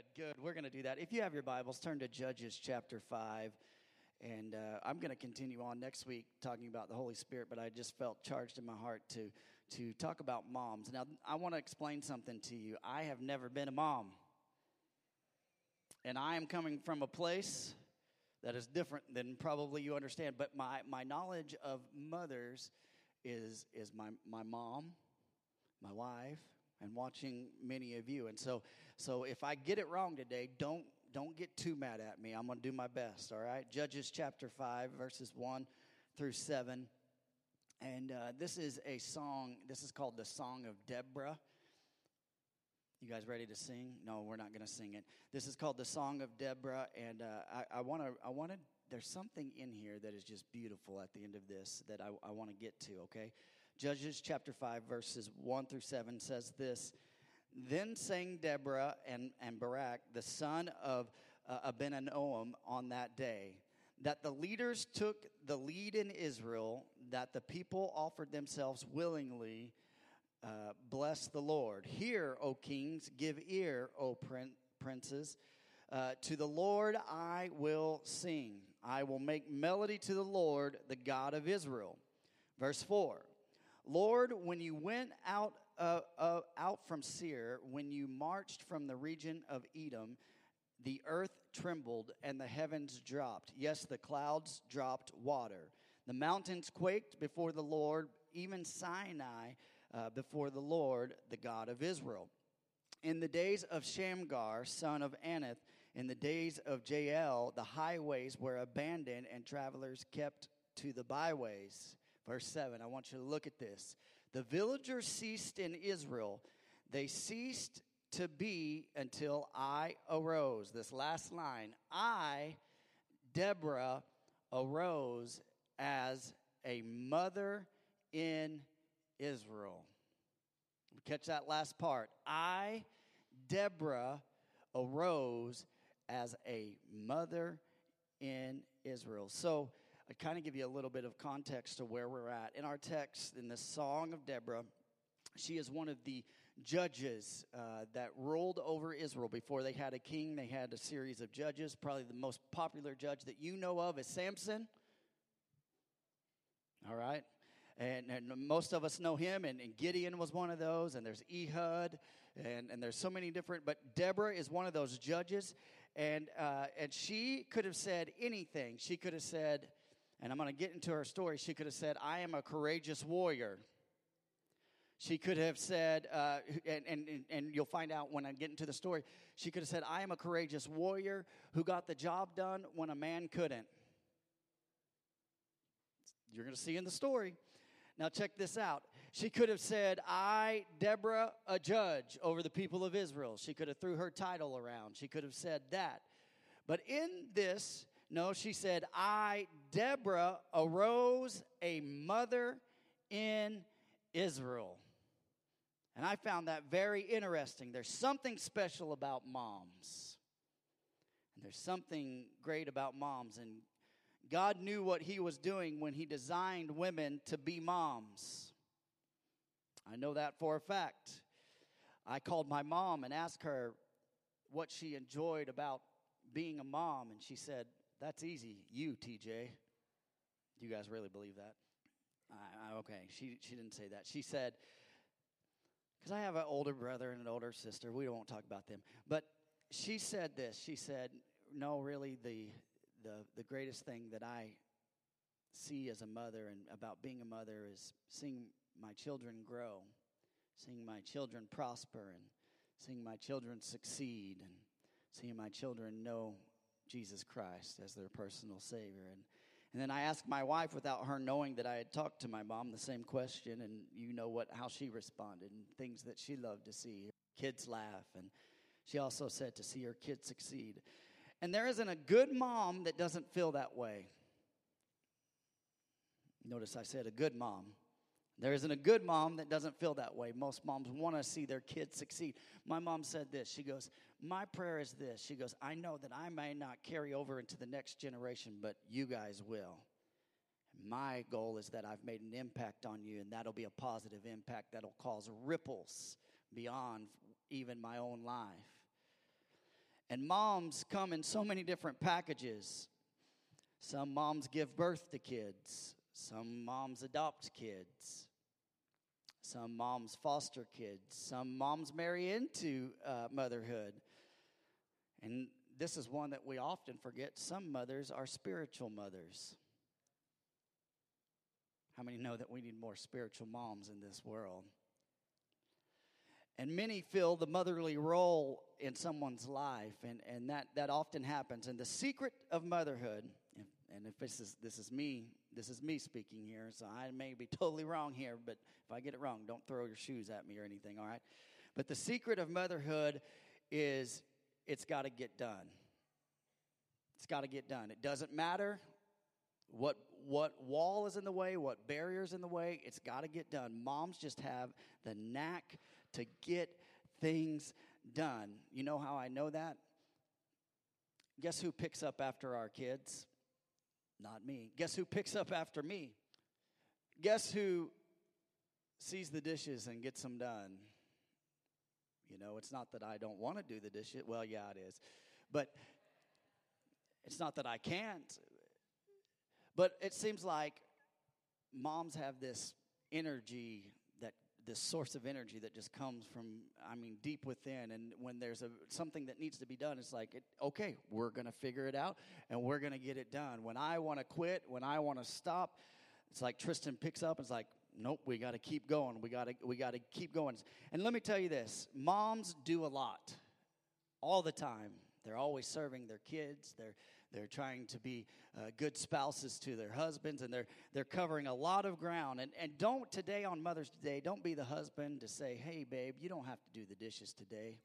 Good, good. We're going to do that. If you have your Bibles, turn to Judges chapter 5. And uh, I'm going to continue on next week talking about the Holy Spirit, but I just felt charged in my heart to, to talk about moms. Now, I want to explain something to you. I have never been a mom. And I am coming from a place that is different than probably you understand, but my, my knowledge of mothers is, is my, my mom, my wife, and watching many of you. And so, so if I get it wrong today, don't don't get too mad at me. I'm going to do my best. All right, Judges chapter five, verses one through seven, and uh, this is a song. This is called the Song of Deborah. You guys ready to sing? No, we're not going to sing it. This is called the Song of Deborah, and uh, I want to. I want to. There's something in here that is just beautiful at the end of this that I, I want to get to. Okay, Judges chapter 5, verses 1 through 7 says this Then sang Deborah and, and Barak, the son of uh, Abinoam, on that day, that the leaders took the lead in Israel, that the people offered themselves willingly. Uh, bless the Lord. Hear, O kings, give ear, O prin- princes. Uh, to the Lord I will sing. I will make melody to the Lord, the God of Israel. Verse 4 Lord, when you went out, uh, uh, out from Seir, when you marched from the region of Edom, the earth trembled and the heavens dropped. Yes, the clouds dropped water. The mountains quaked before the Lord, even Sinai uh, before the Lord, the God of Israel. In the days of Shamgar, son of Anath, in the days of Jael, the highways were abandoned and travelers kept to the byways. Verse 7, I want you to look at this. The villagers ceased in Israel, they ceased to be until I arose. This last line I, Deborah, arose as a mother in Israel. Catch that last part. I, Deborah, arose as a mother in Israel. So, I kind of give you a little bit of context to where we're at. In our text, in the Song of Deborah, she is one of the judges uh, that ruled over Israel. Before they had a king, they had a series of judges. Probably the most popular judge that you know of is Samson. All right? And, and most of us know him, and, and, Gideon was one of those, and there's Ehud, and, and there's so many different, but Deborah is one of those judges, and, uh, and she could have said anything. She could have said, and I'm going to get into her story. She could have said, I am a courageous warrior. She could have said, uh, and, and, and you'll find out when I get into the story, she could have said, I am a courageous warrior who got the job done when a man couldn't. You're going to see in the story. Now, check this out. She could have said, I, Deborah, a judge over the people of Israel. She could have threw her title around. She could have said that. But in this, no, she said, I, Deborah, arose a mother in Israel. And I found that very interesting. There's something special about moms. And there's something great about moms. And God knew what He was doing when He designed women to be moms. I know that for a fact. I called my mom and asked her what she enjoyed about being a mom, and she said, that's easy. You, TJ. You guys really believe that? I, I, okay, she, she didn't say that. She said, because I have an older brother and an older sister. We won't talk about them. But she said this. She said, no, really, the, the, the greatest thing that I see as a mother and about being a mother is seeing my children grow, seeing my children prosper, and seeing my children succeed, and seeing my children know Jesus Christ as their personal Savior. And, and then I asked my wife, without her knowing that I had talked to my mom, the same question, and you know what how she responded and things that she loved to see. Kids laugh, and she also said to see her kids succeed. And there isn't a good mom that doesn't feel that way. Notice I said a good mom. There isn't a good mom that doesn't feel that way. Most moms want to see their kids succeed. My mom said this. She goes, My prayer is this. She goes, I know that I may not carry over into the next generation, but you guys will. My goal is that I've made an impact on you, and that'll be a positive impact that'll cause ripples beyond even my own life. And moms come in so many different packages. Some moms give birth to kids, some moms adopt kids, some moms foster kids, some moms marry into uh, motherhood. And this is one that we often forget. Some mothers are spiritual mothers. How many know that we need more spiritual moms in this world? And many fill the motherly role in someone's life, and, and that, that often happens. And the secret of motherhood, and if this is this is me, this is me speaking here, so I may be totally wrong here, but if I get it wrong, don't throw your shoes at me or anything, all right? But the secret of motherhood is it's got to get done. It's got to get done. It doesn't matter what what wall is in the way, what barriers in the way, it's got to get done. Moms just have the knack to get things done. You know how I know that? Guess who picks up after our kids? Not me. Guess who picks up after me? Guess who sees the dishes and gets them done? You know, it's not that I don't want to do the dishes. Well, yeah, it is. But it's not that I can't. But it seems like moms have this energy that this source of energy that just comes from i mean deep within and when there's a something that needs to be done it's like it, okay we're going to figure it out and we're going to get it done when i want to quit when i want to stop it's like tristan picks up and it's like nope we got to keep going we got to we got to keep going and let me tell you this moms do a lot all the time they're always serving their kids they're they're trying to be uh, good spouses to their husbands, and they're, they're covering a lot of ground. And, and don't today, on Mother's Day, don't be the husband to say, hey, babe, you don't have to do the dishes today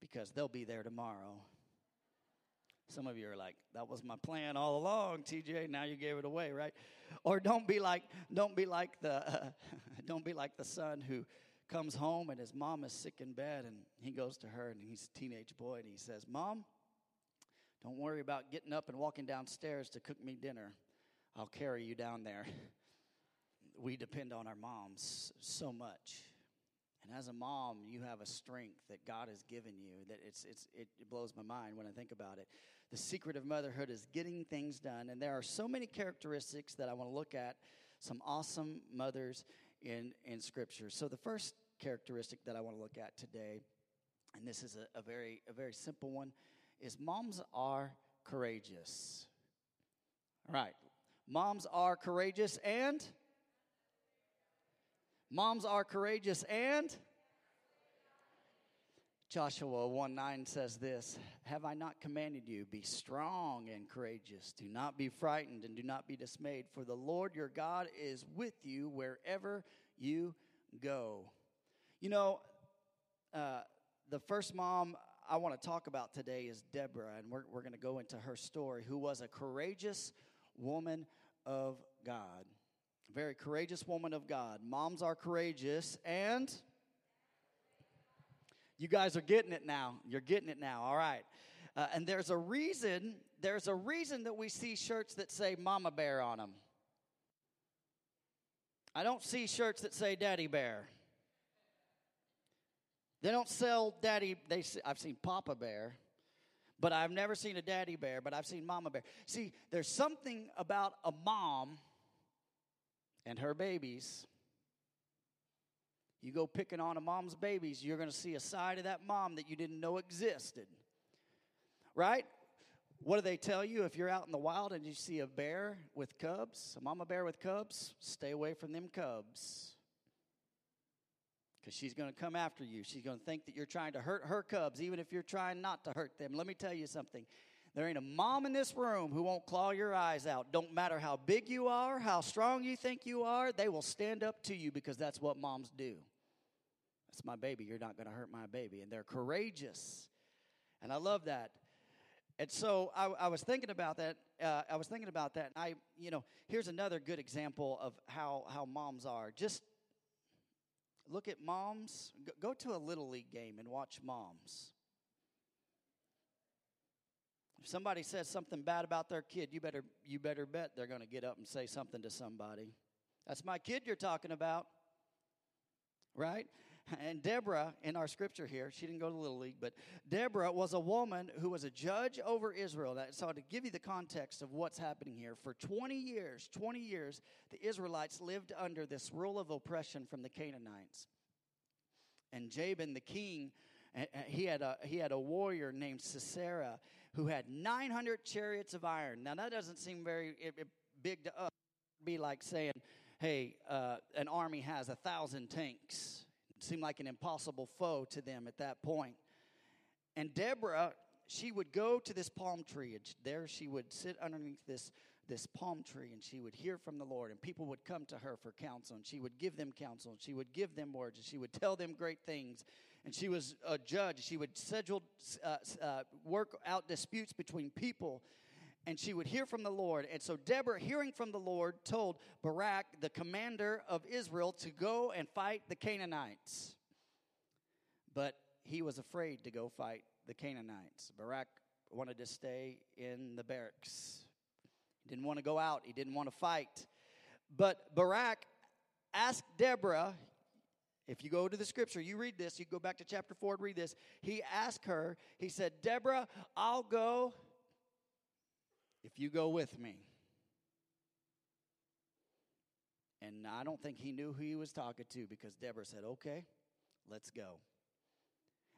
because they'll be there tomorrow. Some of you are like, that was my plan all along, TJ. Now you gave it away, right? Or don't be like, don't be like the, uh, don't be like the son who comes home and his mom is sick in bed, and he goes to her and he's a teenage boy and he says, "Mom, don't worry about getting up and walking downstairs to cook me dinner. I'll carry you down there. We depend on our moms so much. And as a mom, you have a strength that God has given you that it's, it's, it, blows my mind when I think about it. The secret of motherhood is getting things done. And there are so many characteristics that I want to look at, some awesome mothers in, in Scripture. So the first characteristic that I want to look at today, and this is a, a very, a very simple one, is moms are courageous. All right. Moms are courageous and moms are courageous and Joshua 1 9 says this Have I not commanded you, be strong and courageous? Do not be frightened and do not be dismayed, for the Lord your God is with you wherever you go. You know, uh, the first mom I want to talk about today is Deborah, and we're, we're going to go into her story, who was a courageous woman of God. Very courageous woman of God. Moms are courageous, and you guys are getting it now. You're getting it now. All right. Uh, and there's a reason, there's a reason that we see shirts that say Mama Bear on them. I don't see shirts that say Daddy Bear. They don't sell daddy. They I've seen Papa Bear, but I've never seen a daddy bear. But I've seen Mama Bear. See, there's something about a mom and her babies. You go picking on a mom's babies, you're going to see a side of that mom that you didn't know existed. Right? What do they tell you if you're out in the wild and you see a bear with cubs, a mama bear with cubs? Stay away from them cubs because she's going to come after you. She's going to think that you're trying to hurt her cubs, even if you're trying not to hurt them. Let me tell you something. There ain't a mom in this room who won't claw your eyes out. Don't matter how big you are, how strong you think you are, they will stand up to you because that's what moms do. That's my baby. You're not going to hurt my baby. And they're courageous. And I love that. And so I, I was thinking about that. Uh, I was thinking about that. And I, you know, here's another good example of how, how moms are. Just look at moms. Go to a little league game and watch moms. If somebody says something bad about their kid, you better you better bet they're going to get up and say something to somebody. That's my kid you're talking about. Right? And Deborah, in our scripture here, she didn't go to Little League, but Deborah was a woman who was a judge over Israel. So, to give you the context of what's happening here, for 20 years, 20 years, the Israelites lived under this rule of oppression from the Canaanites. And Jabin, the king, he had a, he had a warrior named Sisera who had 900 chariots of iron. Now, that doesn't seem very big to us. It'd be like saying, hey, uh, an army has a thousand tanks seemed like an impossible foe to them at that point. And Deborah, she would go to this palm tree, and there she would sit underneath this, this palm tree, and she would hear from the Lord, and people would come to her for counsel, and she would give them counsel, and she would give them words, and she would tell them great things. And she was a judge. She would schedule, uh, uh, work out disputes between people and she would hear from the Lord. And so Deborah, hearing from the Lord, told Barak, the commander of Israel, to go and fight the Canaanites. But he was afraid to go fight the Canaanites. Barak wanted to stay in the barracks. He didn't want to go out, he didn't want to fight. But Barak asked Deborah, if you go to the scripture, you read this, you go back to chapter 4 and read this. He asked her, he said, Deborah, I'll go if you go with me. And I don't think he knew who he was talking to because Deborah said, Okay, let's go.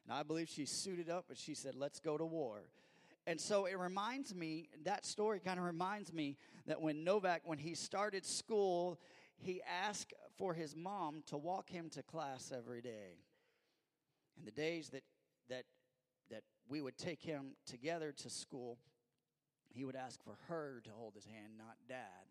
And I believe she suited up and she said, Let's go to war. And so it reminds me, that story kind of reminds me that when Novak, when he started school, he asked for his mom to walk him to class every day. And the days that, that, that we would take him together to school, he would ask for her to hold his hand, not dad.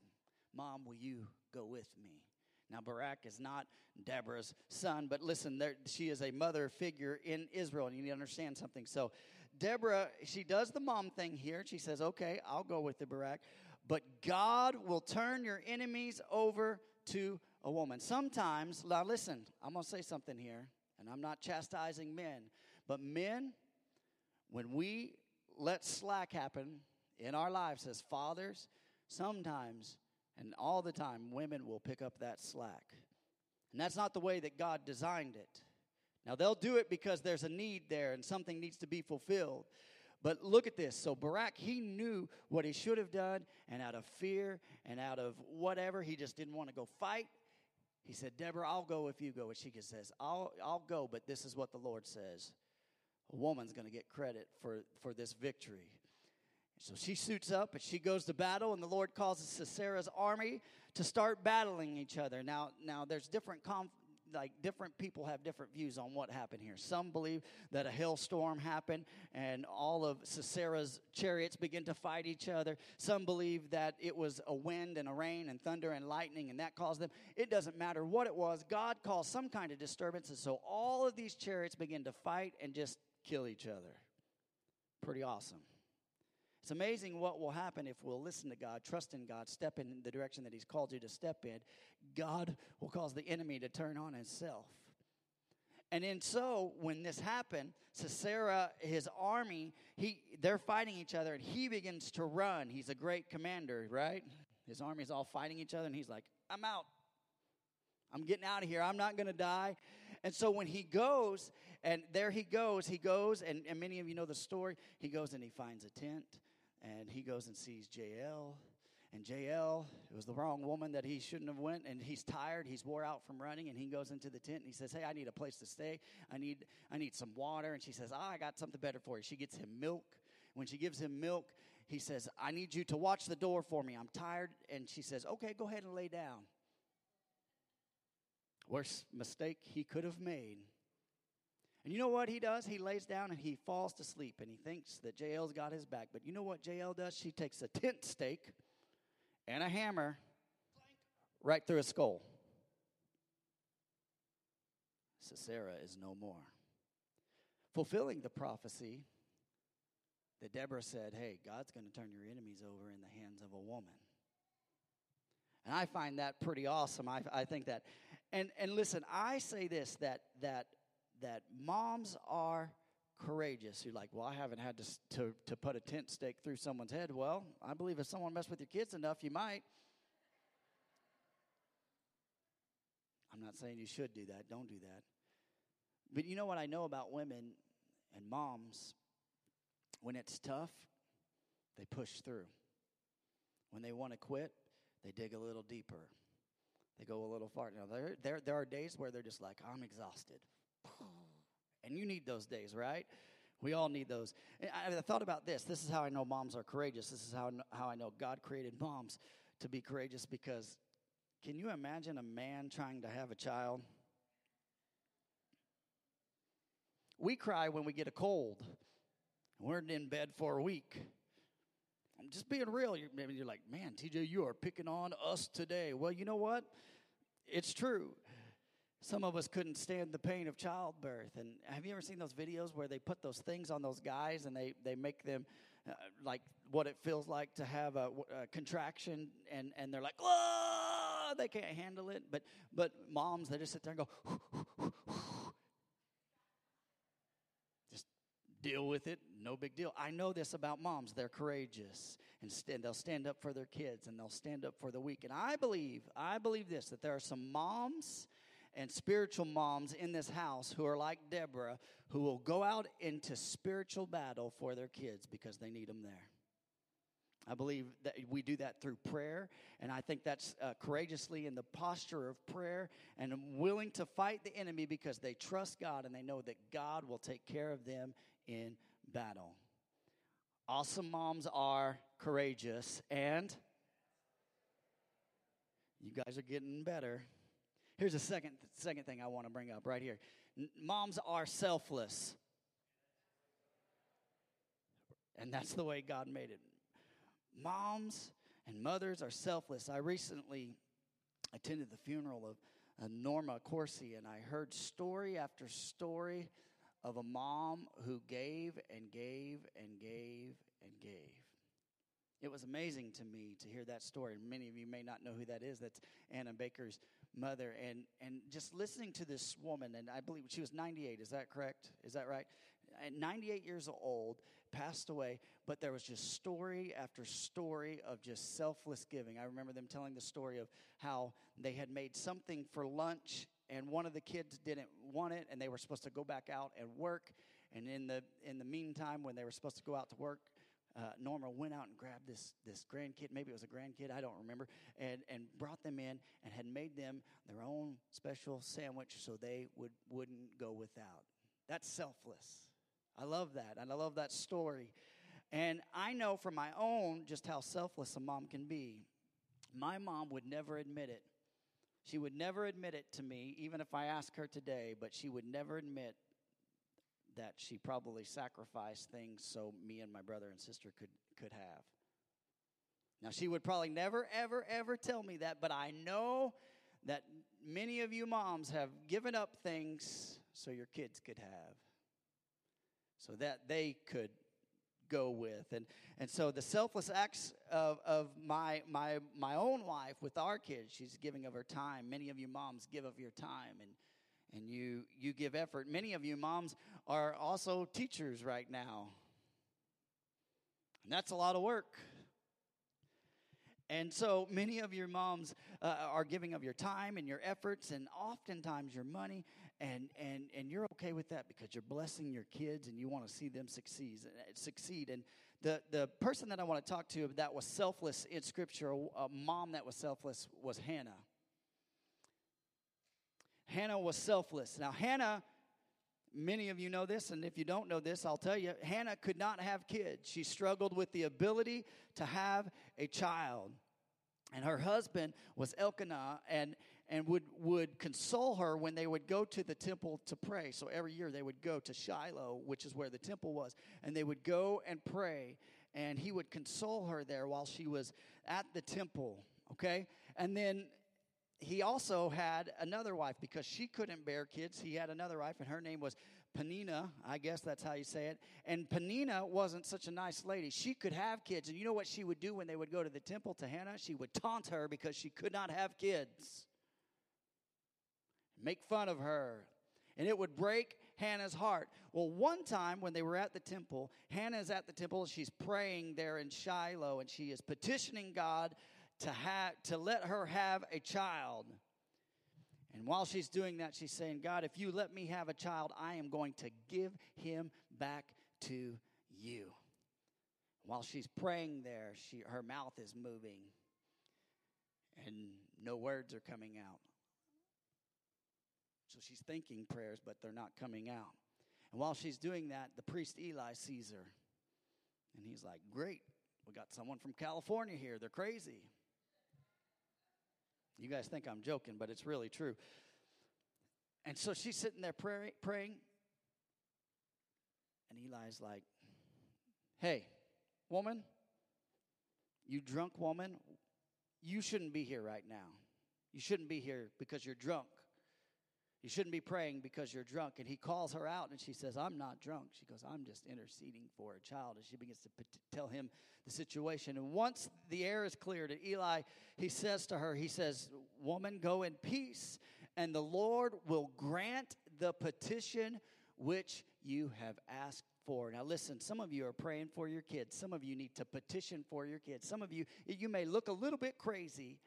Mom, will you go with me? Now, Barak is not Deborah's son, but listen, there, she is a mother figure in Israel, and you need to understand something. So, Deborah, she does the mom thing here. She says, Okay, I'll go with the Barak, but God will turn your enemies over to a woman. Sometimes, now listen, I'm going to say something here, and I'm not chastising men, but men, when we let slack happen in our lives as fathers, sometimes and all the time, women will pick up that slack. And that's not the way that God designed it. Now, they'll do it because there's a need there and something needs to be fulfilled. But look at this. So, Barak, he knew what he should have done, and out of fear and out of whatever, he just didn't want to go fight. He said, Deborah, I'll go if you go. And she says, I'll, I'll go, but this is what the Lord says. A woman's going to get credit for, for this victory. So she suits up and she goes to battle, and the Lord causes Sisera's army to start battling each other. Now, now there's different conf- like different people have different views on what happened here. Some believe that a hailstorm happened and all of Sisera's chariots begin to fight each other. Some believe that it was a wind and a rain and thunder and lightning and that caused them. It doesn't matter what it was. God caused some kind of disturbance and so all of these chariots begin to fight and just kill each other. Pretty awesome. It's amazing what will happen if we'll listen to God, trust in God, step in the direction that He's called you to step in. God will cause the enemy to turn on himself. And then so when this happened, Sisera, his army, he they're fighting each other and he begins to run. He's a great commander, right? His army's all fighting each other and he's like, I'm out. I'm getting out of here. I'm not going to die. And so when he goes, and there he goes, he goes, and, and many of you know the story. He goes and he finds a tent and he goes and sees Jael. And Jael, it was the wrong woman that he shouldn't have went, and he's tired. He's wore out from running, and he goes into the tent and he says, "Hey, I need a place to stay. I need, I need some water." And she says, "Ah, I got something better for you." She gets him milk. When she gives him milk, he says, "I need you to watch the door for me. I'm tired." And she says, "Okay, go ahead and lay down." Worst mistake he could have made. And you know what he does? He lays down and he falls to sleep and he thinks that Jael's got his back. But you know what Jael does? She takes a tent stake and a hammer right through his skull. Sisera is no more. Fulfilling the prophecy that Deborah said, hey, God's going to turn your enemies over in the hands of a woman. And I find that pretty awesome. I, I think that. And, and listen, I say this that, that that moms are courageous. You're like, well, I haven't had to, to, to put a tent stake through someone's head. Well, I believe if someone messed with your kids enough, you might. I'm not saying you should do that. Don't do that. But you know what I know about women and moms? When it's tough, they push through. When they want to quit, they dig a little deeper. They go a little farther. Now, there, there, there are days where they're just like, I'm exhausted. And you need those days, right? We all need those. I, I thought about this. This is how I know moms are courageous. This is how, how I know God created moms to be courageous because can you imagine a man trying to have a child? We cry when we get a cold. We're in bed for a week. I'm just being real. You're, maybe you're like, man, TJ, you are picking on us today. Well, you know what? It's true. Some of us couldn't stand the pain of childbirth. And have you ever seen those videos where they put those things on those guys and they, they make them uh, like what it feels like to have a, a contraction and, and they're like, oh, they can't handle it. But, but moms, they just sit there and go, just deal with it. No big deal. I know this about moms. They're courageous and st- they'll stand up for their kids and they'll stand up for the weak. And I believe, I believe this, that there are some moms and spiritual moms in this house who are like Deborah, who will go out into spiritual battle for their kids because they need them there. I believe that we do that through prayer, and I think that's uh, courageously in the posture of prayer and willing to fight the enemy because they trust God and they know that God will take care of them in battle. Awesome moms are courageous, and you guys are getting better. Here's a second second thing I want to bring up right here. Moms are selfless. And that's the way God made it. Moms and mothers are selfless. I recently attended the funeral of uh, Norma Corsi, and I heard story after story of a mom who gave and gave and gave and gave. It was amazing to me to hear that story. Many of you may not know who that is. That's Anna Baker's mother. And, and just listening to this woman, and I believe she was 98, is that correct? Is that right? At 98 years old, passed away, but there was just story after story of just selfless giving. I remember them telling the story of how they had made something for lunch and one of the kids didn't want it and they were supposed to go back out and work and in the in the meantime when they were supposed to go out to work uh, Norma went out and grabbed this this grandkid, maybe it was a grandkid, I don't remember, and and brought them in and had made them their own special sandwich so they would wouldn't go without. That's selfless. I love that, and I love that story. And I know from my own just how selfless a mom can be. My mom would never admit it. She would never admit it to me, even if I ask her today, but she would never admit that she probably sacrificed things so me and my brother and sister could, could have. Now, she would probably never, ever, ever tell me that, but I know that many of you moms have given up things so your kids could have, so that they could go with. And, and so the selfless acts of, of my, my, my own wife with our kids, she's giving of her time. Many of you moms give of your time and, and you, you give effort. Many of you moms are also teachers right now. And that's a lot of work. And so many of your moms uh, are giving of your time and your efforts and oftentimes your money, and, and, and you're okay with that because you're blessing your kids and you want to see them succeed. succeed. And the, the person that I want to talk to that was selfless in Scripture, a mom that was selfless, was Hannah. Hannah was selfless. Now, Hannah Many of you know this, and if you don't know this, I'll tell you Hannah could not have kids. She struggled with the ability to have a child. And her husband was Elkanah and, and would, would console her when they would go to the temple to pray. So every year they would go to Shiloh, which is where the temple was, and they would go and pray. And he would console her there while she was at the temple, okay? And then he also had another wife because she couldn't bear kids. He had another wife, and her name was Peninnah. I guess that's how you say it. And Peninnah wasn't such a nice lady. She could have kids. And you know what she would do when they would go to the temple to Hannah? She would taunt her because she could not have kids, make fun of her. And it would break Hannah's heart. Well, one time when they were at the temple, Hannah's at the temple. She's praying there in Shiloh, and she is petitioning God to, have, to let her have a child. And while she's doing that, she's saying, God, if you let me have a child, I am going to give him back to you. While she's praying there, she, her mouth is moving and no words are coming out. So she's thinking prayers, but they're not coming out. And while she's doing that, the priest Eli sees her. And he's like, Great, we got someone from California here. They're crazy. You guys think I'm joking, but it's really true. And so she's sitting there pray, praying. And Eli's like, Hey, woman, you drunk woman, you shouldn't be here right now. You shouldn't be here because you're drunk. You shouldn't be praying because you're drunk. And he calls her out and she says, I'm not drunk. She goes, I'm just interceding for a child. And she begins to tell him the situation. And once the air is cleared, and Eli, he says to her, He says, Woman, go in peace, and the Lord will grant the petition which you have asked for. Now, listen, some of you are praying for your kids. Some of you need to petition for your kids. Some of you, you may look a little bit crazy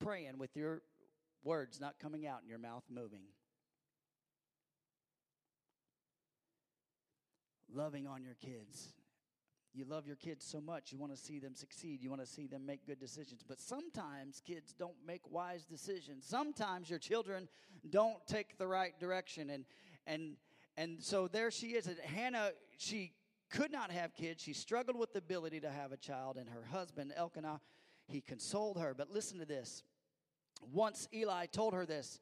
praying with your words not coming out and your mouth moving. Loving on your kids. You love your kids so much, you want to see them succeed. You want to see them make good decisions. But sometimes kids don't make wise decisions. Sometimes your children don't take the right direction. And, and, and so there she is. And Hannah, she could not have kids. She struggled with the ability to have a child. And her husband, Elkanah, he consoled her. But listen to this. Once Eli told her this,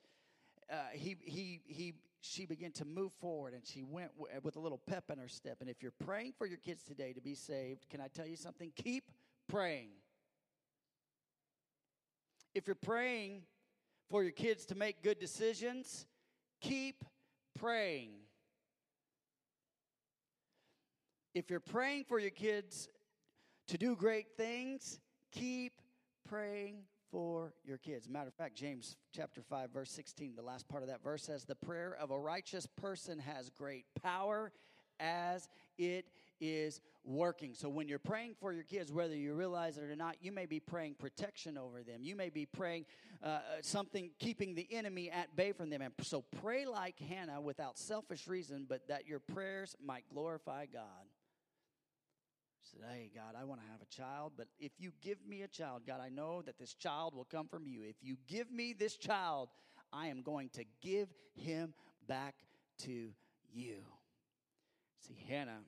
uh, he, he, he, she began to move forward and she went with a little pep in her step. And if you're praying for your kids today to be saved, can I tell you something? Keep praying. If you're praying for your kids to make good decisions, keep praying. If you're praying for your kids to do great things, keep praying for your kids. Matter of fact, James chapter 5, verse 16, the last part of that verse says, The prayer of a righteous person has great power as it is working. So when you're praying for your kids, whether you realize it or not, you may be praying protection over them. You may be praying uh, something keeping the enemy at bay from them. And so pray like Hannah without selfish reason, but that your prayers might glorify God said, Hey, God, I want to have a child, but if you give me a child, God, I know that this child will come from you. If you give me this child, I am going to give him back to you. See, Hannah,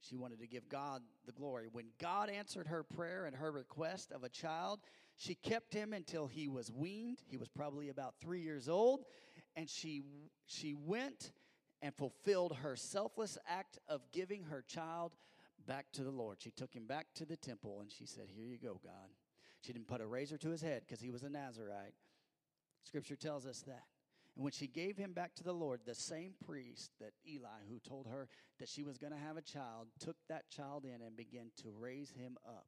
she wanted to give God the glory. When God answered her prayer and her request of a child, she kept him until he was weaned. He was probably about three years old. And she, she went and fulfilled her selfless act of giving her child back to the Lord. She took him back to the temple and she said, Here you go, God. She didn't put a razor to his head because he was a Nazarite. Scripture tells us that. And when she gave him back to the Lord, the same priest that Eli, who told her that she was going to have a child, took that child in and began to raise him up.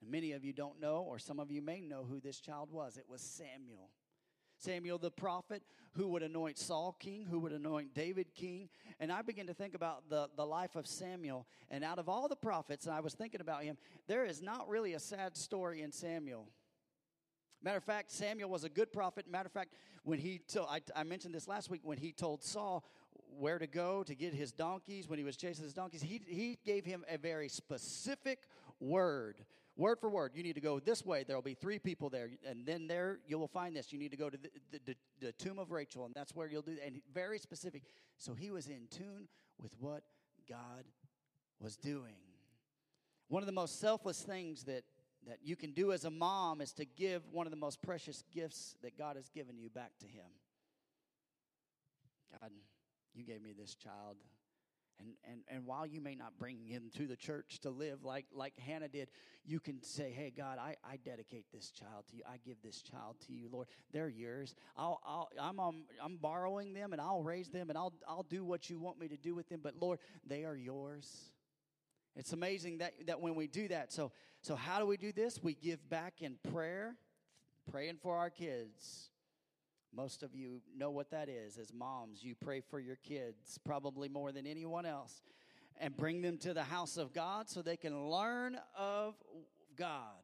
And many of you don't know, or some of you may know who this child was. It was Samuel. Samuel the prophet, who would anoint Saul king, who would anoint David king. And I began to think about the, the life of Samuel. And out of all the prophets, and I was thinking about him, there is not really a sad story in Samuel. Matter of fact, Samuel was a good prophet. Matter of fact, when he told, I, I mentioned this last week, when he told Saul where to go to get his donkeys, when he was chasing his donkeys, he, he gave him a very specific word word for word, you need to go this way. There will be three people there. And then there you will find this. You need to go to the, the, the, the tomb of Rachel, and that's where you'll do And very specific. So he was in tune with what God was doing. One of the most selfless things that, that you can do as a mom is to give one of the most precious gifts that God has given you back to Him. God, you gave me this child. And, and, and while you may not bring him to the church to live like, like Hannah did, you can say, Hey, God, I, I dedicate this child to you. I give this child to you, Lord. They're yours. I'll, I'll, I'm, um, I'm borrowing them and I'll raise them and I'll, I'll do what you want me to do with them. But Lord, they are yours. It's amazing that, that when we do that, so, so how do we do this? We give back in prayer, praying for our kids most of you know what that is. As moms, you pray for your kids probably more than anyone else and bring them to the house of God so they can learn of God.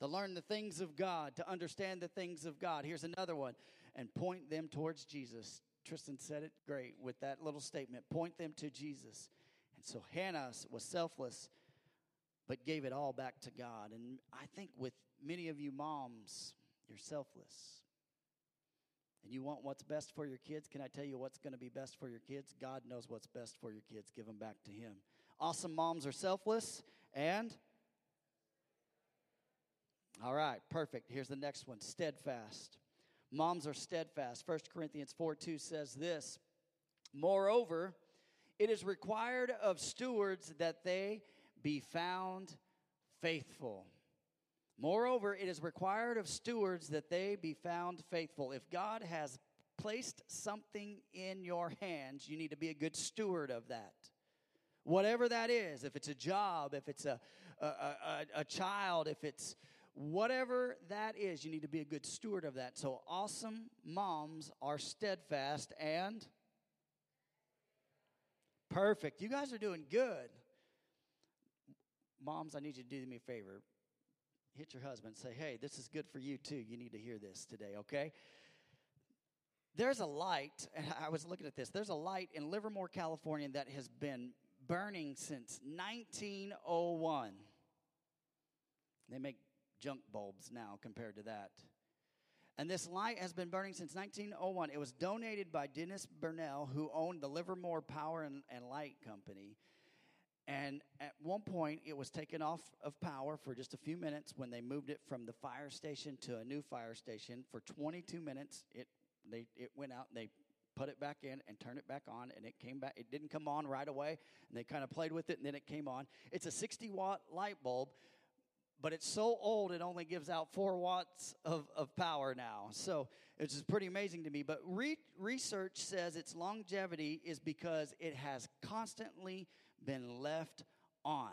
to learn the things of God, to understand the things of God. Here's another one, and point them towards Jesus. Tristan said it great with that little statement point them to Jesus. And so Hannah was selfless, but gave it all back to God. And I think with many of you moms, you're selfless. And you want what's best for your kids. Can I tell you what's going to be best for your kids? God knows what's best for your kids. Give them back to Him. Awesome moms are selfless and all right, perfect. Here's the next one steadfast. Moms are steadfast. 1 Corinthians 4 2 says this Moreover, it is required of stewards that they be found faithful. Moreover, it is required of stewards that they be found faithful. If God has placed something in your hands, you need to be a good steward of that. Whatever that is, if it's a job, if it's a, a, a, a child, if it's whatever that is, you need to be a good steward of that. So, awesome moms are steadfast and perfect. You guys are doing good. Moms, I need you to do me a favor. Hit your husband, say, hey, this is good for you too. You need to hear this today, okay? There's a light, and I was looking at this. There's a light in Livermore, California that has been burning since 1901. They make junk bulbs now compared to that. And this light has been burning since 1901. It was donated by Dennis Bernal, who owned the Livermore Power and, and Light Company. And at one point, it was taken off of power for just a few minutes when they moved it from the fire station to a new fire station. For 22 minutes, it, they, it went out. And they put it back in and turned it back on, and it came back. It didn't come on right away, and they kind of played with it, and then it came on. It's a 60 watt light bulb but it's so old it only gives out four watts of, of power now. So it's just pretty amazing to me. But re- research says its longevity is because it has constantly been left on.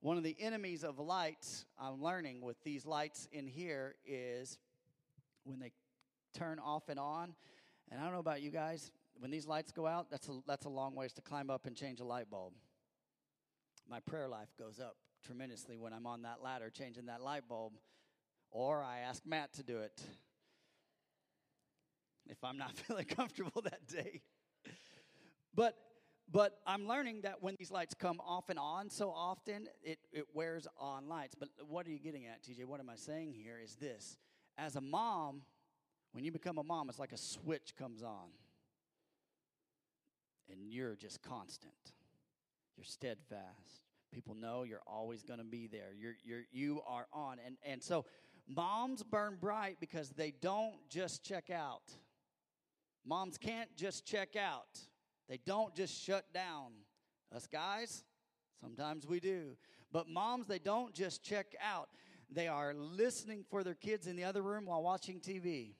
One of the enemies of lights, I'm learning with these lights in here, is when they turn off and on. And I don't know about you guys, when these lights go out, that's a, that's a long ways to climb up and change a light bulb. My prayer life goes up tremendously when I'm on that ladder changing that light bulb, or I ask Matt to do it if I'm not feeling comfortable that day. But but I'm learning that when these lights come off and on so often, it, it wears on lights. But what are you getting at, TJ? What am I saying here is this. As a mom, when you become a mom, it's like a switch comes on. And you're just constant. You're steadfast. People know you're always going to be there. You're, you're, you are on. And, and so moms burn bright because they don't just check out. Moms can't just check out, they don't just shut down. Us guys, sometimes we do. But moms, they don't just check out. They are listening for their kids in the other room while watching TV.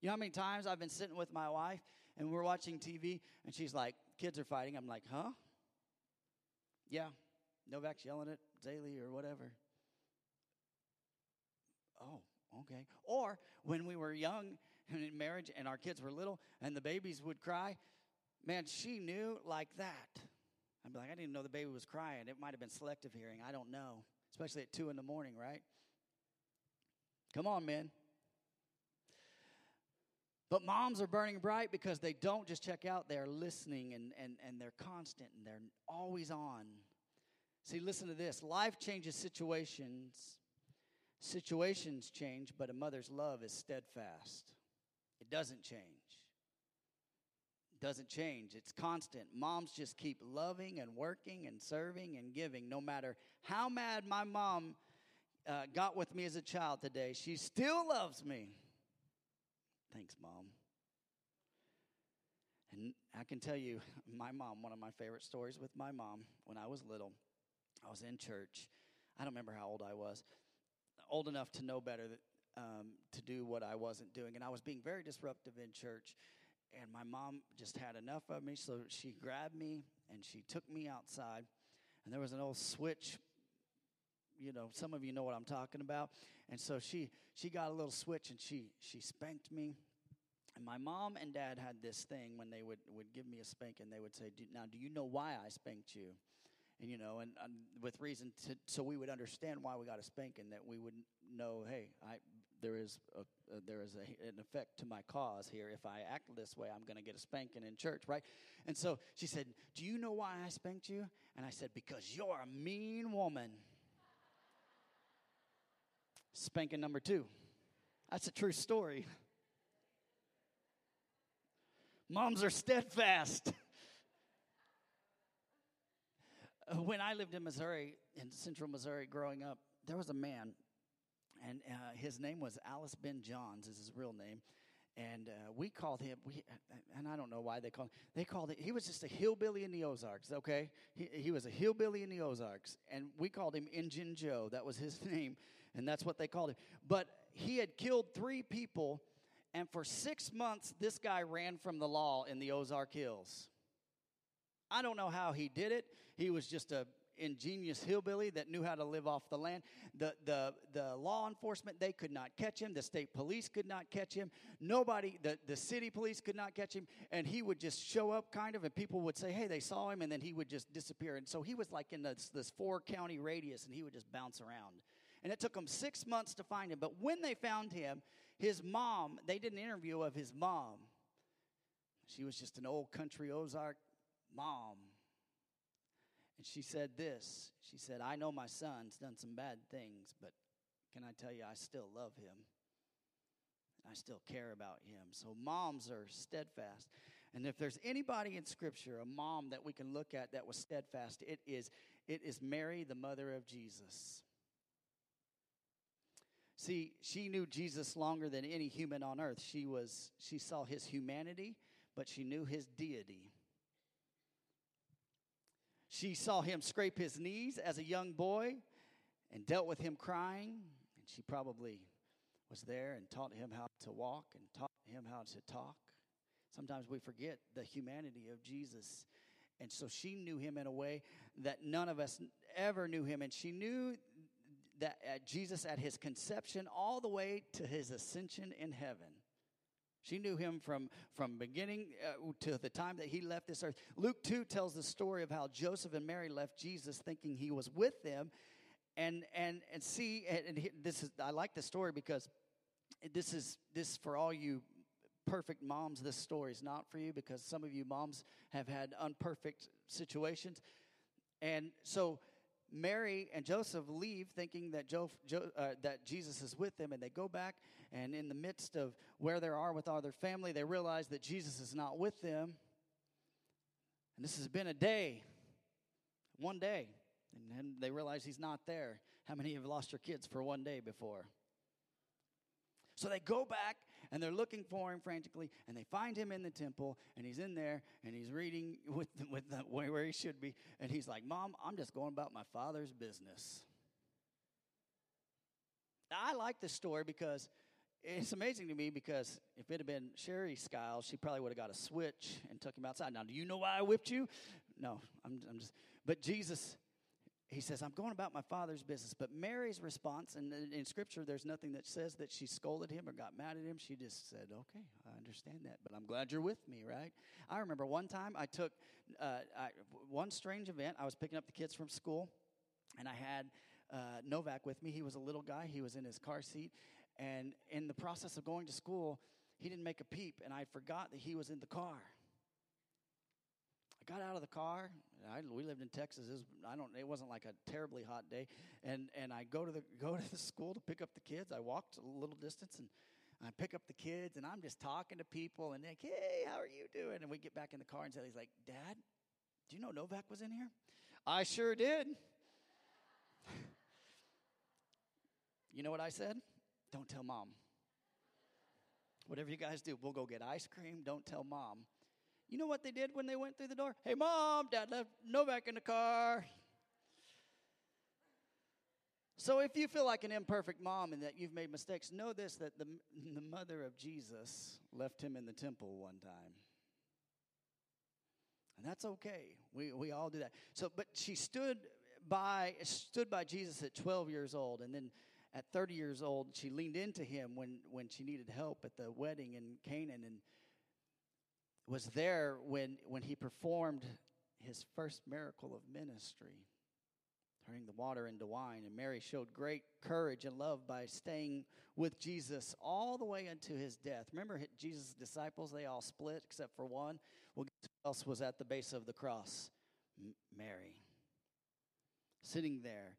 You know how many times I've been sitting with my wife and we're watching TV and she's like, kids are fighting. I'm like, huh? Yeah, Novak's yelling at Zaylee or whatever. Oh, okay. Or when we were young and in marriage and our kids were little and the babies would cry, man, she knew like that. I'd be like, I didn't know the baby was crying. It might have been selective hearing. I don't know. Especially at two in the morning, right? Come on, men. But moms are burning bright because they don't just check out, they're listening and, and, and they're constant and they're always on. See, listen to this life changes situations. Situations change, but a mother's love is steadfast. It doesn't change. Doesn't change. It's constant. Moms just keep loving and working and serving and giving. No matter how mad my mom uh, got with me as a child today, she still loves me. Thanks, mom. And I can tell you, my mom, one of my favorite stories with my mom when I was little I was in church. I don't remember how old I was. Old enough to know better that, um, to do what I wasn't doing. And I was being very disruptive in church. And my mom just had enough of me, so she grabbed me and she took me outside. And there was an old switch. You know, some of you know what I'm talking about. And so she she got a little switch and she she spanked me. And my mom and dad had this thing when they would, would give me a spanking, they would say, Now, do you know why I spanked you? and you know, and, and with reason to, so we would understand why we got a spanking, that we would know, hey, I there is a, uh, there is a, an effect to my cause here. If I act this way, I'm going to get a spanking in church, right? And so she said, "Do you know why I spanked you?" And I said, "Because you're a mean woman." Spanking number two. That's a true story. Moms are steadfast. when I lived in Missouri, in central Missouri, growing up, there was a man, and uh, his name was Alice Ben Johns, is his real name. And uh, we called him, we, and I don't know why they called him, they called it, he was just a hillbilly in the Ozarks, okay? He, he was a hillbilly in the Ozarks, and we called him Injun Joe. That was his name, and that's what they called him. But he had killed three people, and for six months, this guy ran from the law in the Ozark Hills. I don't know how he did it. He was just a ingenious hillbilly that knew how to live off the land. The, the, the law enforcement, they could not catch him. The state police could not catch him. Nobody, the, the city police could not catch him. And he would just show up kind of, and people would say, hey, they saw him, and then he would just disappear. And so he was like in this, this four county radius, and he would just bounce around. And it took them six months to find him. But when they found him, his mom, they did an interview of his mom. She was just an old country Ozark mom and she said this She said, I know my son's done some bad things, but can I tell you, I still love him. I still care about him. So moms are steadfast. And if there's anybody in Scripture, a mom that we can look at that was steadfast, it is, it is Mary, the mother of Jesus. See, she knew Jesus longer than any human on earth. She was she saw his humanity, but she knew his deity. She saw him scrape his knees as a young boy and dealt with him crying. And she probably was there and taught him how to walk and taught him how to talk. Sometimes we forget the humanity of Jesus. And so she knew him in a way that none of us ever knew him. And she knew that at Jesus at his conception all the way to his ascension in heaven. She knew him from, from beginning uh, to the time that he left this earth. Luke 2 tells the story of how Joseph and Mary left Jesus thinking he was with them. And, and, and see, and, this is, I like the story because this is, this for all you perfect moms, this story is not for you because some of you moms have had unperfect situations. And so Mary and Joseph leave thinking that, jo, jo, uh, that Jesus is with them, and they go back, and in the midst of where they are with all their family, they realize that Jesus is not with them. And this has been a day, one day, and then they realize he's not there. How many have lost your kids for one day before? So they go back and they're looking for him frantically, and they find him in the temple, and he's in there, and he's reading with the, with the, where he should be, and he's like, "Mom, I'm just going about my father's business." I like this story because it's amazing to me because if it had been Sherry Skiles, she probably would have got a switch and took him outside. Now, do you know why I whipped you? No, I'm, I'm just. But Jesus he says, I'm going about my father's business. But Mary's response, and in scripture, there's nothing that says that she scolded him or got mad at him. She just said, Okay, I understand that, but I'm glad you're with me, right? I remember one time I took uh, I, one strange event. I was picking up the kids from school, and I had uh, Novak with me. He was a little guy, he was in his car seat. And in the process of going to school, he didn't make a peep, and I forgot that he was in the car. I got out of the car. I, we lived in Texas. It, was, I don't. It wasn't like a terribly hot day, and and I go to the go to the school to pick up the kids. I walked a little distance and. I pick up the kids and I'm just talking to people and like, hey, how are you doing? And we get back in the car and he's like, Dad, do you know Novak was in here? I sure did. you know what I said? Don't tell mom. Whatever you guys do, we'll go get ice cream. Don't tell mom. You know what they did when they went through the door? Hey, mom, dad left Novak in the car. So if you feel like an imperfect mom and that you've made mistakes, know this that the, the mother of Jesus left him in the temple one time. And that's okay. We, we all do that. So, but she stood by stood by Jesus at 12 years old, and then at 30 years old, she leaned into him when, when she needed help at the wedding in Canaan, and was there when, when he performed his first miracle of ministry, turning the water into wine. And Mary showed great courage and love by staying with Jesus all the way unto his death. Remember, Jesus' disciples, they all split except for one. Well, who else was at the base of the cross? M- Mary. Sitting there,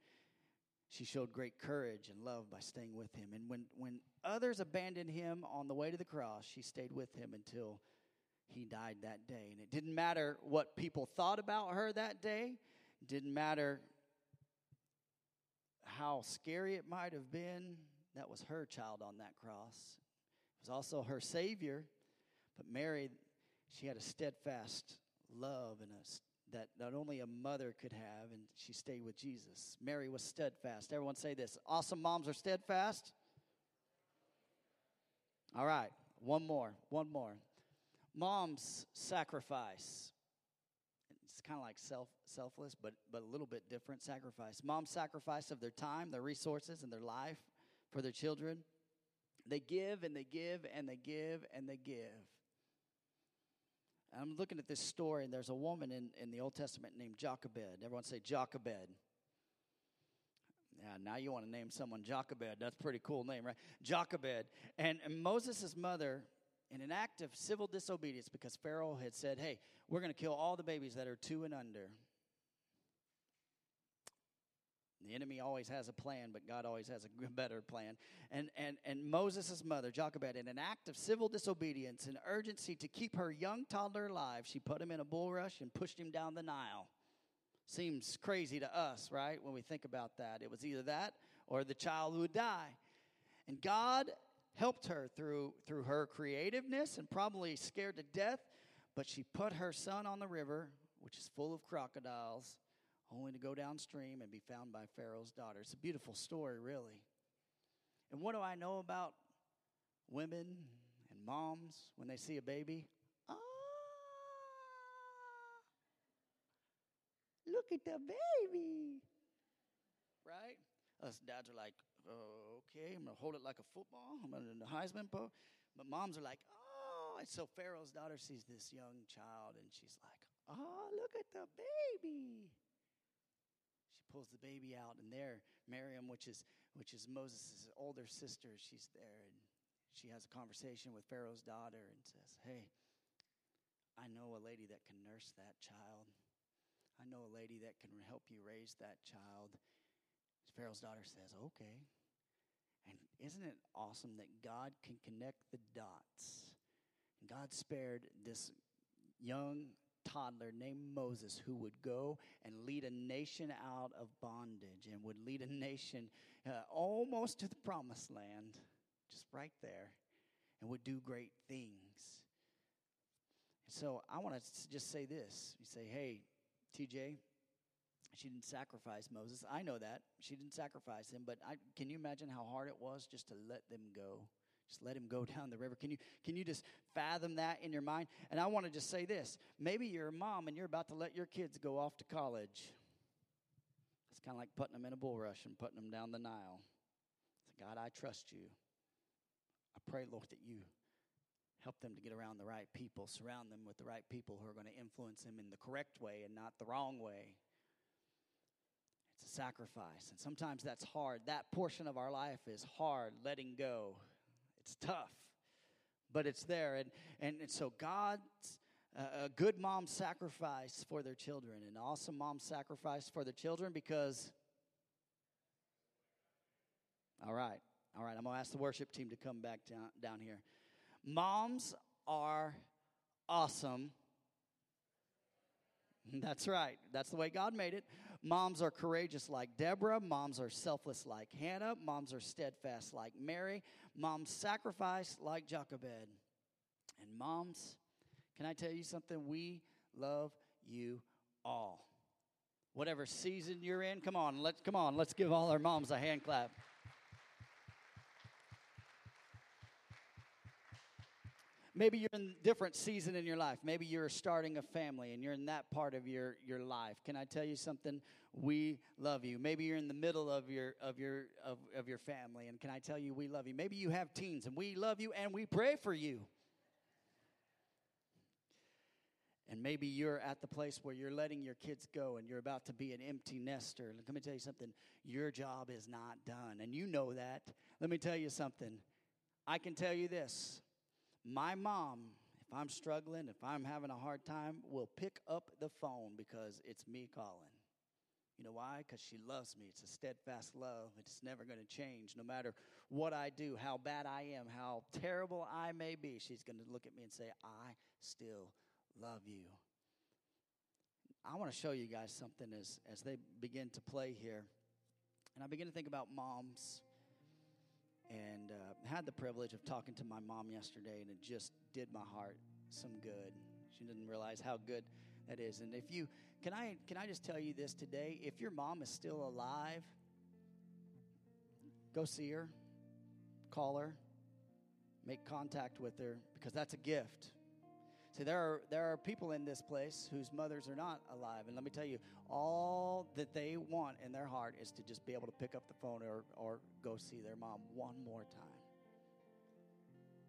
she showed great courage and love by staying with him. And when, when others abandoned him on the way to the cross, she stayed with him until he died that day. And it didn't matter what people thought about her that day, it didn't matter how scary it might have been. That was her child on that cross. It was also her Savior. But Mary, she had a steadfast love and a that not only a mother could have, and she stayed with Jesus. Mary was steadfast. Everyone say this awesome moms are steadfast. All right, one more, one more. Mom's sacrifice. It's kind of like self selfless, but but a little bit different sacrifice. Mom's sacrifice of their time, their resources, and their life for their children. They give and they give and they give and they give. I'm looking at this story, and there's a woman in, in the Old Testament named Jochebed. Everyone say Jochebed. Yeah, now you want to name someone Jochebed. That's a pretty cool name, right? Jochebed. And, and Moses' mother, in an act of civil disobedience, because Pharaoh had said, hey, we're going to kill all the babies that are two and under. The enemy always has a plan, but God always has a better plan. And, and, and Moses' mother, Jochebed, in an act of civil disobedience and urgency to keep her young toddler alive, she put him in a bulrush and pushed him down the Nile. Seems crazy to us, right, when we think about that. It was either that or the child would die. And God helped her through, through her creativeness and probably scared to death, but she put her son on the river, which is full of crocodiles, only to go downstream and be found by Pharaoh's daughter. It's a beautiful story, really. And what do I know about women and moms when they see a baby? Ah, look at the baby. Right? Us dads are like, oh, okay, I'm to hold it like a football. I'm to do the Heisman po. But moms are like, oh. And so Pharaoh's daughter sees this young child and she's like, oh, look at the baby She pulls the baby out, and there, Miriam, which is which is Moses' older sister, she's there, and she has a conversation with Pharaoh's daughter and says, "Hey, I know a lady that can nurse that child. I know a lady that can help you raise that child." Pharaoh's daughter says, "Okay." And isn't it awesome that God can connect the dots? And God spared this young toddler named Moses who would go and lead a nation out of bondage and would lead a nation uh, almost to the promised land, just right there, and would do great things. So I want to just say this. You say, hey, TJ, she didn't sacrifice Moses. I know that. She didn't sacrifice him, but I, can you imagine how hard it was just to let them go? Just let him go down the river. Can you, can you just fathom that in your mind? And I want to just say this. Maybe you're a mom and you're about to let your kids go off to college. It's kind of like putting them in a bulrush and putting them down the Nile. So God, I trust you. I pray, Lord, that you help them to get around the right people, surround them with the right people who are going to influence them in the correct way and not the wrong way. Sacrifice. And sometimes that's hard. That portion of our life is hard, letting go. It's tough, but it's there. And, and, and so God's uh, a good mom sacrifice for their children, an awesome mom sacrifice for their children because. All right, all right. I'm gonna ask the worship team to come back down, down here. Moms are awesome. That's right. That's the way God made it. Moms are courageous like Deborah. Moms are selfless like Hannah. Moms are steadfast like Mary. Moms sacrifice like Jochebed. And moms, can I tell you something? We love you all. Whatever season you're in, come on, let's come on, let's give all our moms a hand clap. Maybe you're in a different season in your life. Maybe you're starting a family and you're in that part of your, your life. Can I tell you something? We love you. Maybe you're in the middle of your of your of, of your family, and can I tell you we love you? Maybe you have teens and we love you and we pray for you. And maybe you're at the place where you're letting your kids go and you're about to be an empty nester. Let me tell you something. Your job is not done. And you know that. Let me tell you something. I can tell you this. My mom, if I'm struggling, if I'm having a hard time, will pick up the phone because it's me calling. You know why? Because she loves me. It's a steadfast love. It's never going to change. No matter what I do, how bad I am, how terrible I may be, she's going to look at me and say, I still love you. I want to show you guys something as, as they begin to play here. And I begin to think about moms and uh, had the privilege of talking to my mom yesterday, and it just did my heart some good. She didn't realize how good that is. And if you can I can I just tell you this today, if your mom is still alive, go see her, call her, make contact with her because that's a gift. See, there are, there are people in this place whose mothers are not alive. And let me tell you, all that they want in their heart is to just be able to pick up the phone or, or go see their mom one more time.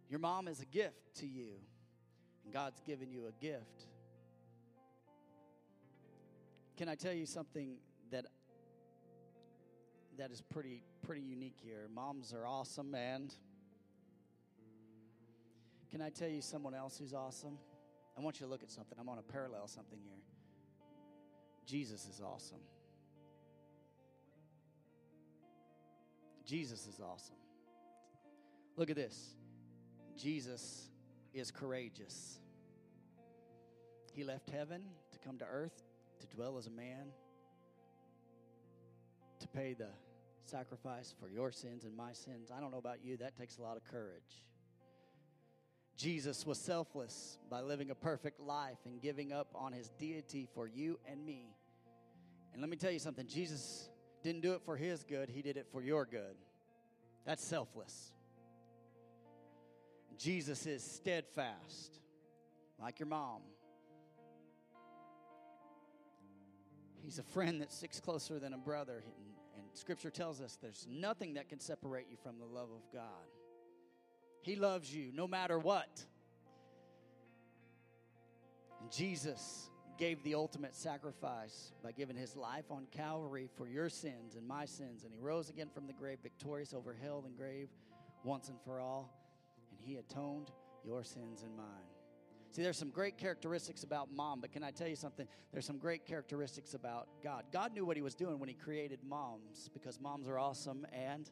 Your mom is a gift to you, and God's given you a gift. Can I tell you something that that is pretty pretty unique here? Moms are awesome and can I tell you someone else who's awesome? I want you to look at something. I'm going to parallel something here. Jesus is awesome. Jesus is awesome. Look at this. Jesus is courageous. He left heaven to come to earth to dwell as a man, to pay the sacrifice for your sins and my sins. I don't know about you, that takes a lot of courage. Jesus was selfless by living a perfect life and giving up on his deity for you and me. And let me tell you something Jesus didn't do it for his good, he did it for your good. That's selfless. Jesus is steadfast, like your mom. He's a friend that sticks closer than a brother. And, and Scripture tells us there's nothing that can separate you from the love of God. He loves you no matter what. And Jesus gave the ultimate sacrifice by giving his life on Calvary for your sins and my sins. And he rose again from the grave, victorious over hell and grave once and for all. And he atoned your sins and mine. See, there's some great characteristics about mom, but can I tell you something? There's some great characteristics about God. God knew what he was doing when he created moms because moms are awesome and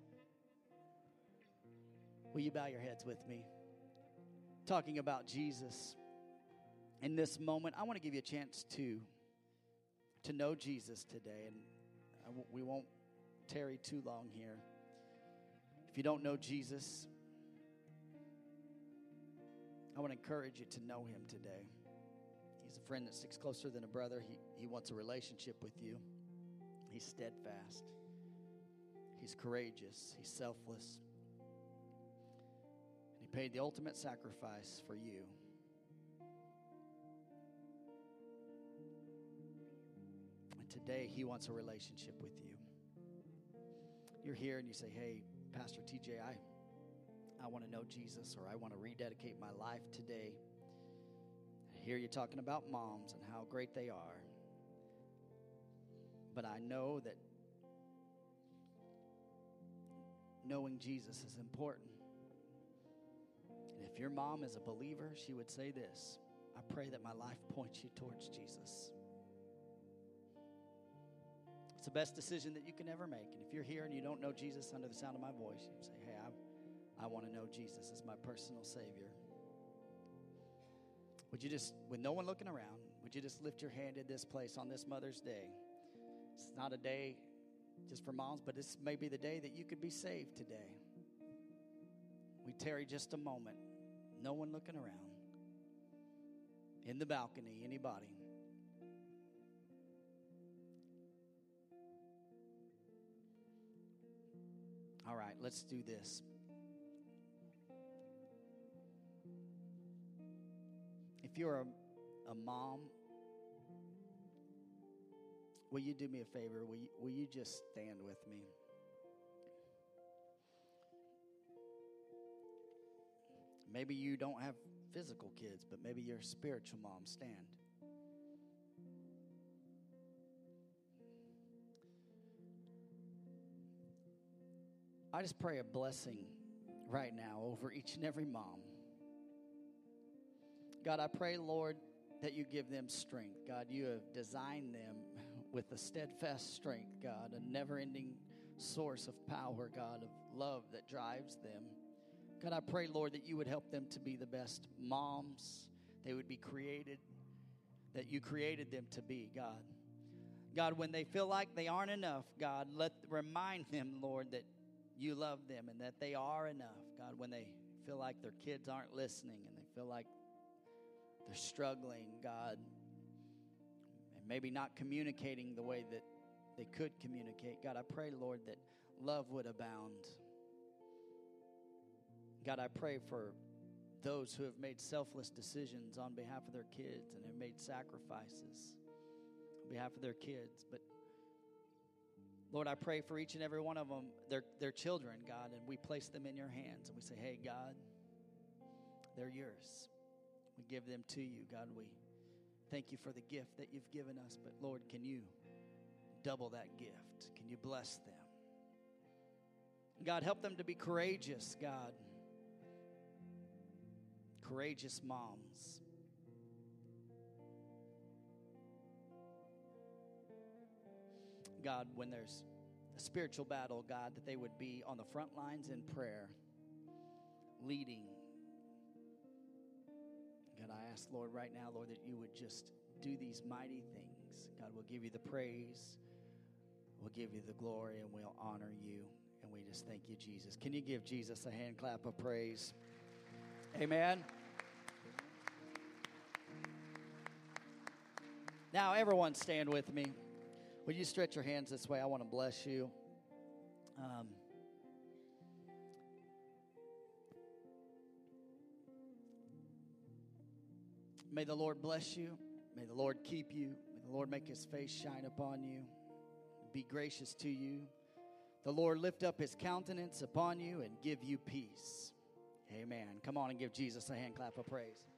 Will you bow your heads with me? Talking about Jesus. In this moment, I want to give you a chance to to know Jesus today, and we won't tarry too long here. If you don't know Jesus, I want to encourage you to know him today. He's a friend that sticks closer than a brother. He, he wants a relationship with you. He's steadfast. He's courageous. He's selfless paid the ultimate sacrifice for you. And today, He wants a relationship with you. You're here and you say, Hey, Pastor TJ, I, I want to know Jesus or I want to rededicate my life today. I hear you talking about moms and how great they are. But I know that knowing Jesus is important. Your mom is a believer, she would say this I pray that my life points you towards Jesus. It's the best decision that you can ever make. And if you're here and you don't know Jesus under the sound of my voice, you say, Hey, I, I want to know Jesus as my personal Savior. Would you just, with no one looking around, would you just lift your hand in this place on this Mother's Day? It's not a day just for moms, but this may be the day that you could be saved today. We tarry just a moment no one looking around. In the balcony, anybody? All right, let's do this. If you're a, a mom, will you do me a favor? Will you, will you just stand with me? Maybe you don't have physical kids, but maybe your spiritual mom. Stand. I just pray a blessing right now over each and every mom. God, I pray, Lord, that you give them strength. God, you have designed them with a steadfast strength, God, a never ending source of power, God, of love that drives them. God, I pray, Lord, that you would help them to be the best moms they would be created, that you created them to be, God. God, when they feel like they aren't enough, God, let remind them, Lord, that you love them and that they are enough. God, when they feel like their kids aren't listening and they feel like they're struggling, God, and maybe not communicating the way that they could communicate. God, I pray, Lord, that love would abound. God, I pray for those who have made selfless decisions on behalf of their kids and have made sacrifices on behalf of their kids. But Lord, I pray for each and every one of them, their, their children, God, and we place them in your hands and we say, hey, God, they're yours. We give them to you, God. We thank you for the gift that you've given us, but Lord, can you double that gift? Can you bless them? God, help them to be courageous, God courageous moms. God, when there's a spiritual battle, God, that they would be on the front lines in prayer, leading. God, I ask, Lord, right now, Lord, that you would just do these mighty things. God, we'll give you the praise, we'll give you the glory, and we'll honor you. And we just thank you, Jesus. Can you give Jesus a hand clap of praise? Amen. Now, everyone, stand with me. Will you stretch your hands this way? I want to bless you. Um, may the Lord bless you. May the Lord keep you. May the Lord make his face shine upon you. Be gracious to you. The Lord lift up his countenance upon you and give you peace. Amen. Come on and give Jesus a hand clap of praise.